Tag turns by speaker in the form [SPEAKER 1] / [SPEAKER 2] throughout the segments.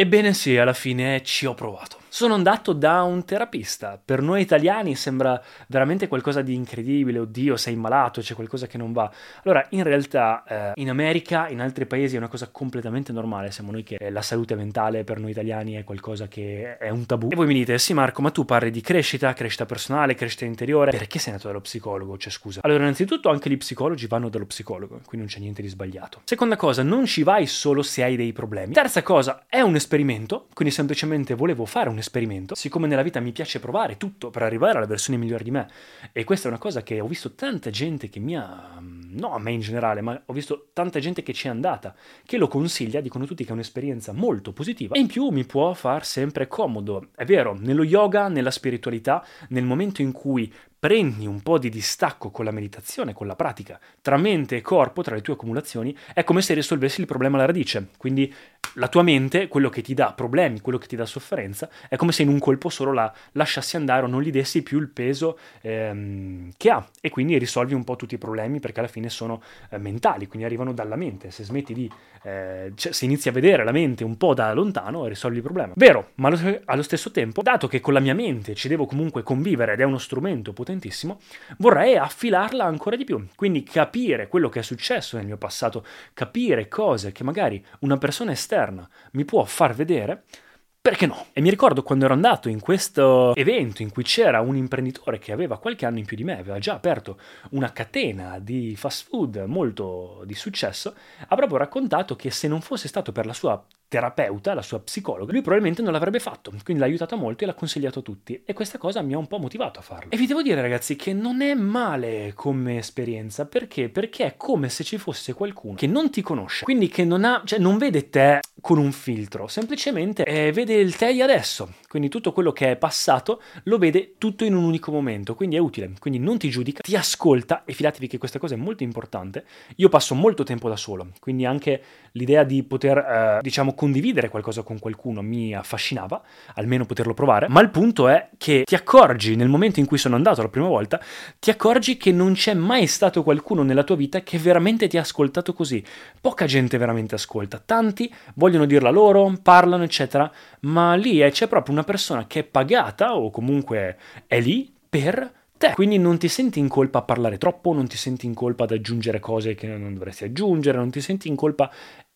[SPEAKER 1] Ebbene sì, alla fine ci ho provato. Sono andato da un terapista. Per noi italiani sembra veramente qualcosa di incredibile. Oddio, sei malato, c'è qualcosa che non va. Allora, in realtà, eh, in America, in altri paesi è una cosa completamente normale. Siamo noi che la salute mentale per noi italiani è qualcosa che è un tabù. E voi mi dite, sì Marco, ma tu parli di crescita, crescita personale, crescita interiore. Perché sei andato dallo psicologo? Cioè, scusa. Allora, innanzitutto anche gli psicologi vanno dallo psicologo, quindi non c'è niente di sbagliato. Seconda cosa, non ci vai solo se hai dei problemi. Terza cosa, è un esperimento, quindi semplicemente volevo fare un esperimento, siccome nella vita mi piace provare tutto per arrivare alla versione migliore di me. E questa è una cosa che ho visto tanta gente che mi ha, no a me in generale, ma ho visto tanta gente che ci è andata, che lo consiglia, dicono tutti che è un'esperienza molto positiva e in più mi può far sempre comodo. È vero, nello yoga, nella spiritualità, nel momento in cui prendi un po' di distacco con la meditazione, con la pratica, tra mente e corpo, tra le tue accumulazioni, è come se risolvessi il problema alla radice. Quindi la tua mente, quello che ti dà problemi, quello che ti dà sofferenza, è come se in un colpo solo la lasciassi andare o non gli dessi più il peso ehm, che ha e quindi risolvi un po' tutti i problemi perché alla fine sono eh, mentali, quindi arrivano dalla mente. Se smetti di, eh, cioè, se inizi a vedere la mente un po' da lontano, risolvi il problema. Vero, ma allo, stesso tempo, dato che con la mia mente ci devo comunque convivere ed è uno strumento potentissimo, vorrei affilarla ancora di più. Quindi capire quello che è successo nel mio passato, capire cose che magari una persona esterna mi può far vedere, perché no? E mi ricordo quando ero andato in questo evento in cui c'era un imprenditore che aveva qualche anno in più di me, aveva già aperto una catena di fast food molto di successo, ha proprio raccontato che se non fosse stato per la sua terapeuta, la sua psicologa, lui probabilmente non l'avrebbe fatto, quindi l'ha aiutato molto e l'ha consigliato a tutti e questa cosa mi ha un po' motivato a farlo. E vi devo dire ragazzi che non è male come esperienza, perché? Perché è come se ci fosse qualcuno che non ti conosce, quindi che non ha, cioè non vede te con un filtro, semplicemente eh, vede il te di adesso, quindi tutto quello che è passato lo vede tutto in un unico momento, quindi è utile, quindi non ti giudica, ti ascolta e fidatevi che questa cosa è molto importante. Io passo molto tempo da solo, quindi anche l'idea di poter, eh, diciamo, condividere qualcosa con qualcuno mi affascinava, almeno poterlo provare, ma il punto è che ti accorgi nel momento in cui sono andato la prima volta, ti accorgi che non c'è mai stato qualcuno nella tua vita che veramente ti ha ascoltato così. Poca gente veramente ascolta, tanti vogliono dirla loro, parlano, eccetera, ma lì eh, c'è proprio una persona che è pagata o comunque è lì per te. Quindi non ti senti in colpa a parlare troppo, non ti senti in colpa ad aggiungere cose che non dovresti aggiungere, non ti senti in colpa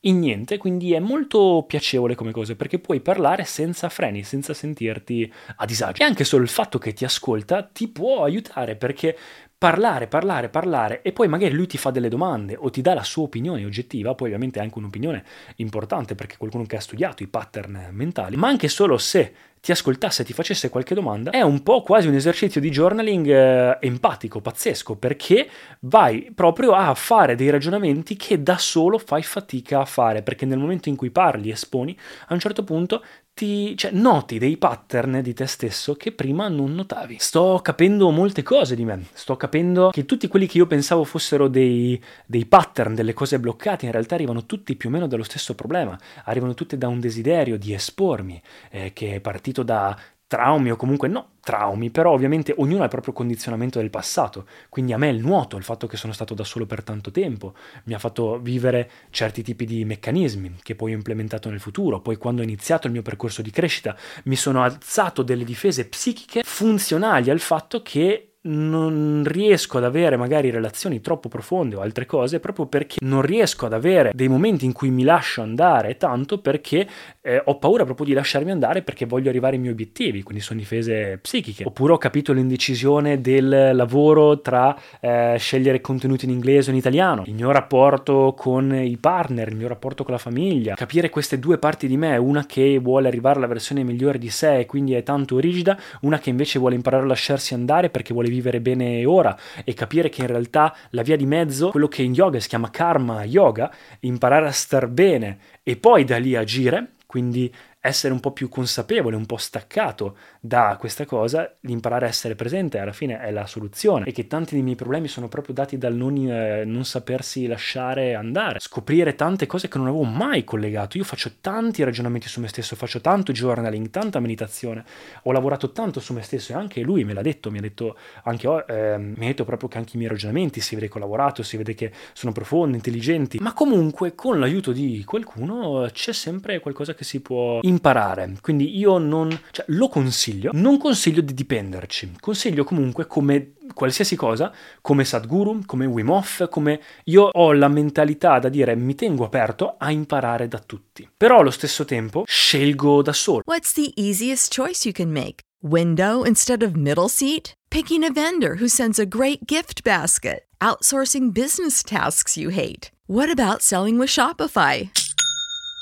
[SPEAKER 1] in niente, quindi è molto piacevole come cosa perché puoi parlare senza freni, senza sentirti a disagio. E anche solo il fatto che ti ascolta ti può aiutare perché parlare, parlare, parlare e poi magari lui ti fa delle domande o ti dà la sua opinione oggettiva, poi ovviamente è anche un'opinione importante perché qualcuno che ha studiato i pattern mentali, ma anche solo se ti ascoltasse e ti facesse qualche domanda, è un po' quasi un esercizio di journaling eh, empatico, pazzesco, perché vai proprio a fare dei ragionamenti che da solo fai fatica a fare, perché nel momento in cui parli, esponi, a un certo punto ti, cioè, noti dei pattern di te stesso che prima non notavi. Sto capendo molte cose di me, sto capendo che tutti quelli che io pensavo fossero dei, dei pattern, delle cose bloccate, in realtà arrivano tutti più o meno dallo stesso problema, arrivano tutti da un desiderio di espormi, eh, che è partito da traumi o comunque no traumi, però ovviamente ognuno ha il proprio condizionamento del passato, quindi a me il nuoto, il fatto che sono stato da solo per tanto tempo, mi ha fatto vivere certi tipi di meccanismi che poi ho implementato nel futuro, poi quando ho iniziato il mio percorso di crescita mi sono alzato delle difese psichiche funzionali al fatto che non riesco ad avere magari relazioni troppo profonde o altre cose proprio perché non riesco ad avere dei momenti in cui mi lascio andare tanto perché eh, ho paura proprio di lasciarmi andare perché voglio arrivare ai miei obiettivi, quindi sono difese psichiche. Oppure ho capito l'indecisione del lavoro tra eh, scegliere contenuti in inglese o in italiano, il mio rapporto con i partner, il mio rapporto con la famiglia, capire queste due parti di me, una che vuole arrivare alla versione migliore di sé e quindi è tanto rigida, una che invece vuole imparare a lasciarsi andare perché vuole vivere bene ora e capire che in realtà la via di mezzo, quello che in yoga si chiama karma yoga, imparare a star bene e poi da lì agire, quindi essere un po' più consapevole, un po' staccato da questa cosa, l'imparare a essere presente alla fine è la soluzione. E che tanti dei miei problemi sono proprio dati dal non, eh, non, sapersi lasciare andare, scoprire tante cose che non avevo mai collegato. Io faccio tanti ragionamenti su me stesso, faccio tanto journaling, tanta meditazione, ho lavorato tanto su me stesso e anche lui me l'ha detto, mi ha detto anche eh, mi ha detto proprio che anche i miei ragionamenti si vede che ho lavorato, si vede che sono profondi, intelligenti, ma comunque con l'aiuto di qualcuno c'è sempre qualcosa che si può imparare. Quindi io non, cioè, lo consiglio, non consiglio di dipenderci, consiglio comunque come qualsiasi cosa, come Sadhguru, come Wim Hof, come io ho la mentalità da dire mi tengo aperto a imparare da tutti. Però allo stesso tempo scelgo da solo.
[SPEAKER 2] What's the easiest choice you can make? Window instead of middle seat? Picking a vendor who sends a great gift basket? Outsourcing business tasks you hate? What about selling with Shopify?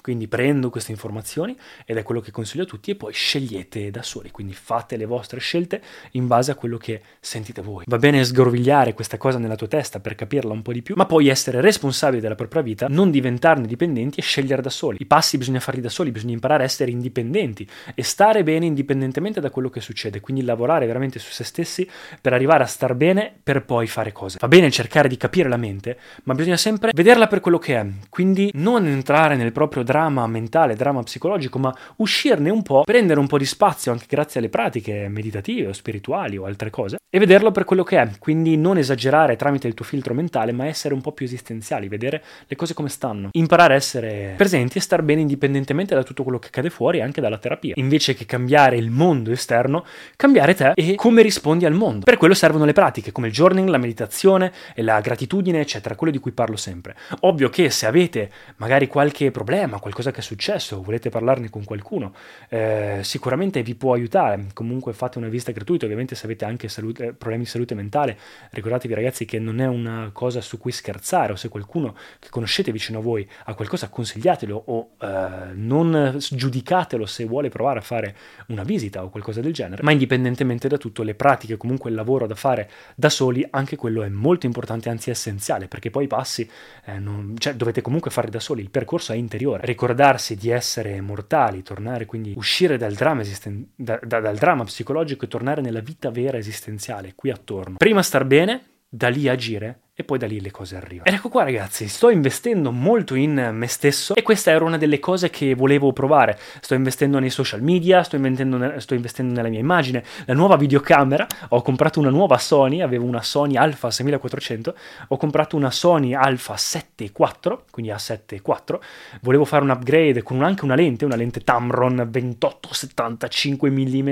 [SPEAKER 1] Quindi prendo queste informazioni ed è quello che consiglio a tutti e poi scegliete da soli, quindi fate le vostre scelte in base a quello che sentite voi. Va bene sgrovigliare questa cosa nella tua testa per capirla un po' di più, ma poi essere responsabili della propria vita, non diventarne dipendenti e scegliere da soli. I passi bisogna farli da soli, bisogna imparare a essere indipendenti e stare bene indipendentemente da quello che succede, quindi lavorare veramente su se stessi per arrivare a star bene per poi fare cose. Va bene cercare di capire la mente, ma bisogna sempre vederla per quello che è, quindi non entrare nel proprio proprio dramma mentale, dramma psicologico, ma uscirne un po', prendere un po' di spazio anche grazie alle pratiche meditative o spirituali o altre cose e vederlo per quello che è. Quindi non esagerare tramite il tuo filtro mentale, ma essere un po' più esistenziali, vedere le cose come stanno. Imparare a essere presenti e star bene indipendentemente da tutto quello che accade fuori anche dalla terapia. Invece che cambiare il mondo esterno, cambiare te e come rispondi al mondo. Per quello servono le pratiche come il journaling, la meditazione e la gratitudine, eccetera, quello di cui parlo sempre. Ovvio che se avete magari qualche problema, problema, qualcosa che è successo, volete parlarne con qualcuno, eh, sicuramente vi può aiutare. Comunque fate una visita gratuita, ovviamente se avete anche salute, problemi di salute mentale, ricordatevi ragazzi che non è una cosa su cui scherzare o se qualcuno che conoscete vicino a voi ha qualcosa, consigliatelo o eh, non giudicatelo se vuole provare a fare una visita o qualcosa del genere. Ma indipendentemente da tutto, le pratiche, comunque il lavoro da fare da soli, anche quello è molto importante, anzi essenziale, perché poi i passi eh, non, cioè, dovete comunque fare da soli, il percorso è interiore migliore. Ricordarsi di essere mortali, tornare quindi, uscire dal dramma, esisten- da, da, dal dramma psicologico e tornare nella vita vera esistenziale, qui attorno. Prima star bene, da lì agire e poi da lì le cose arrivano. Ed ecco qua ragazzi, sto investendo molto in me stesso e questa era una delle cose che volevo provare. Sto investendo nei social media, sto investendo, sto investendo nella mia immagine, la nuova videocamera, ho comprato una nuova Sony, avevo una Sony Alpha 6400, ho comprato una Sony Alpha 7.4, quindi A7.4, volevo fare un upgrade con anche una lente, una lente Tamron 28-75 mm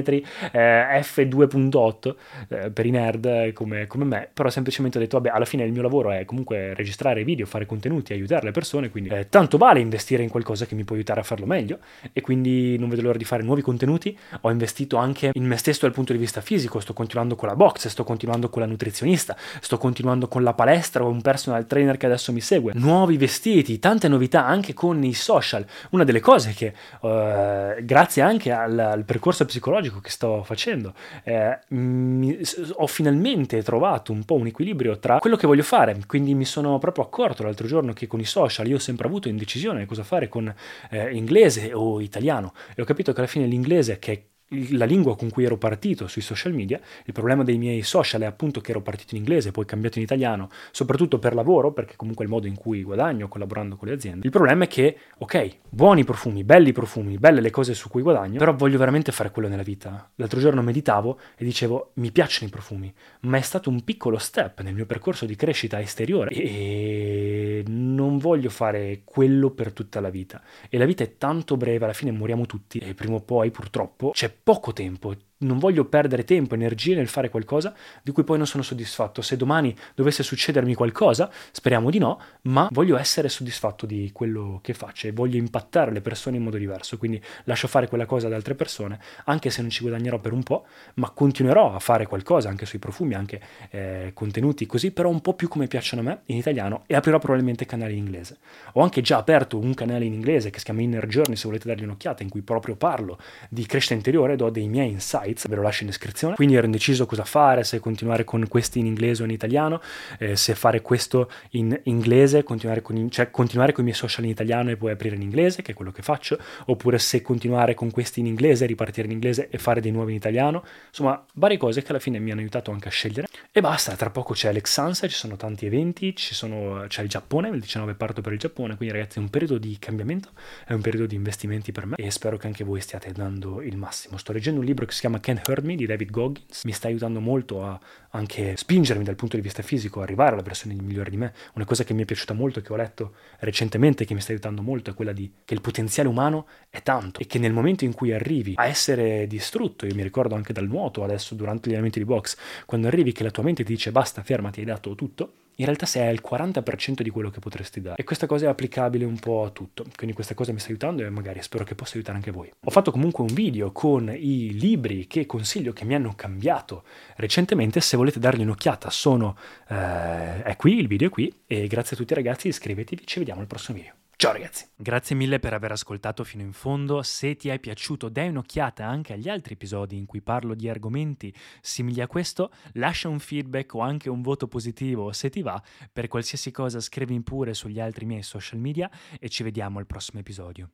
[SPEAKER 1] eh, f2.8 eh, per i nerd come, come me, però semplicemente ho detto vabbè alla fine il mio mio lavoro è comunque registrare video, fare contenuti, aiutare le persone, quindi eh, tanto vale investire in qualcosa che mi può aiutare a farlo meglio e quindi non vedo l'ora di fare nuovi contenuti. Ho investito anche in me stesso dal punto di vista fisico, sto continuando con la box, sto continuando con la nutrizionista, sto continuando con la palestra, ho un personal trainer che adesso mi segue, nuovi vestiti, tante novità anche con i social. Una delle cose che eh, grazie anche al, al, percorso psicologico che sto facendo eh, mi, ho finalmente trovato un po' un equilibrio tra quello che voglio fare, quindi mi sono proprio accorto l'altro giorno che con i social io ho sempre avuto indecisione cosa fare con eh, inglese o italiano. E ho capito che alla fine l'inglese che è la lingua con cui ero partito sui social media, il problema dei miei social è appunto che ero partito in inglese, poi cambiato in italiano, soprattutto per lavoro, perché comunque è il modo in cui guadagno collaborando con le aziende. Il problema è che, ok, buoni profumi, belli profumi, belle le cose su cui guadagno, però voglio veramente fare quello nella vita. L'altro giorno meditavo e dicevo, mi piacciono i profumi, ma è stato un piccolo step nel mio percorso di crescita esteriore e non voglio fare quello per tutta la vita. E la vita è tanto breve, alla fine moriamo tutti e prima o poi purtroppo c'è poco tempo non voglio perdere tempo, energie nel fare qualcosa di cui poi non sono soddisfatto. Se domani dovesse succedermi qualcosa, speriamo di no, ma voglio essere soddisfatto di quello che faccio e voglio impattare le persone in modo diverso. Quindi lascio fare quella cosa ad altre persone, anche se non ci guadagnerò per un po', ma continuerò a fare qualcosa anche sui profumi, anche eh, contenuti così, però un po' più come piacciono a me in italiano e aprirò probabilmente canali in inglese. Ho anche già aperto un canale in inglese che si chiama Inner Journey, se volete dargli un'occhiata, in cui proprio parlo di crescita interiore, do dei miei insight Lights, ve lo lascio in descrizione. Quindi ero indeciso cosa fare, se continuare con questi in inglese o in italiano, eh, se fare questo in inglese, continuare con, cioè continuare con i miei social in italiano e poi aprire in inglese, che è quello che faccio, oppure se continuare con questi in inglese, ripartire in inglese e fare dei nuovi in italiano. Insomma, varie cose che alla fine mi hanno aiutato anche a scegliere. E basta, tra poco c'è Alex Sansa, ci sono tanti eventi, sono, c'è il Giappone, il 19 parto per il Giappone, quindi ragazzi è un periodo di cambiamento, è un periodo di investimenti per me e spero che anche voi stiate dando il massimo. Sto leggendo un libro che si chiama Can't Hurt Me di David Goggins, mi sta aiutando molto a anche spingermi dal punto di vista fisico, arrivare alla versione migliore di me. Una cosa che mi è piaciuta molto, che ho letto recentemente, che mi sta aiutando molto, è quella di che il potenziale umano è tanto e che nel momento in cui arrivi a essere distrutto, io mi ricordo anche dal nuoto adesso durante gli allenamenti di box, quando arrivi che la tua mente ti dice basta, fermati, hai dato tutto, in realtà sei al 40% di quello che potresti dare. E questa cosa è applicabile un po' a tutto. Quindi questa cosa mi sta aiutando e magari spero che possa aiutare anche voi. Ho fatto comunque un video con i libri che consiglio che mi hanno cambiato recentemente. Se volete dargli un'occhiata, sono eh, è qui, il video è qui. E grazie a tutti ragazzi, iscrivetevi, ci vediamo al prossimo video. Ciao ragazzi! Grazie mille per aver ascoltato fino in fondo. Se ti è piaciuto, dai un'occhiata anche agli altri episodi in cui parlo di argomenti simili a questo. Lascia un feedback o anche un voto positivo se ti va. Per qualsiasi cosa scrivi pure sugli altri miei social media e ci vediamo al prossimo episodio.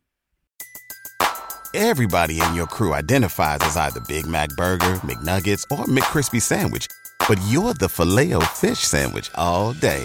[SPEAKER 3] Everybody in your crew identifies as either Big Mac Burger, McNuggets or McCrispy Sandwich. But you're the filet fish Sandwich all day.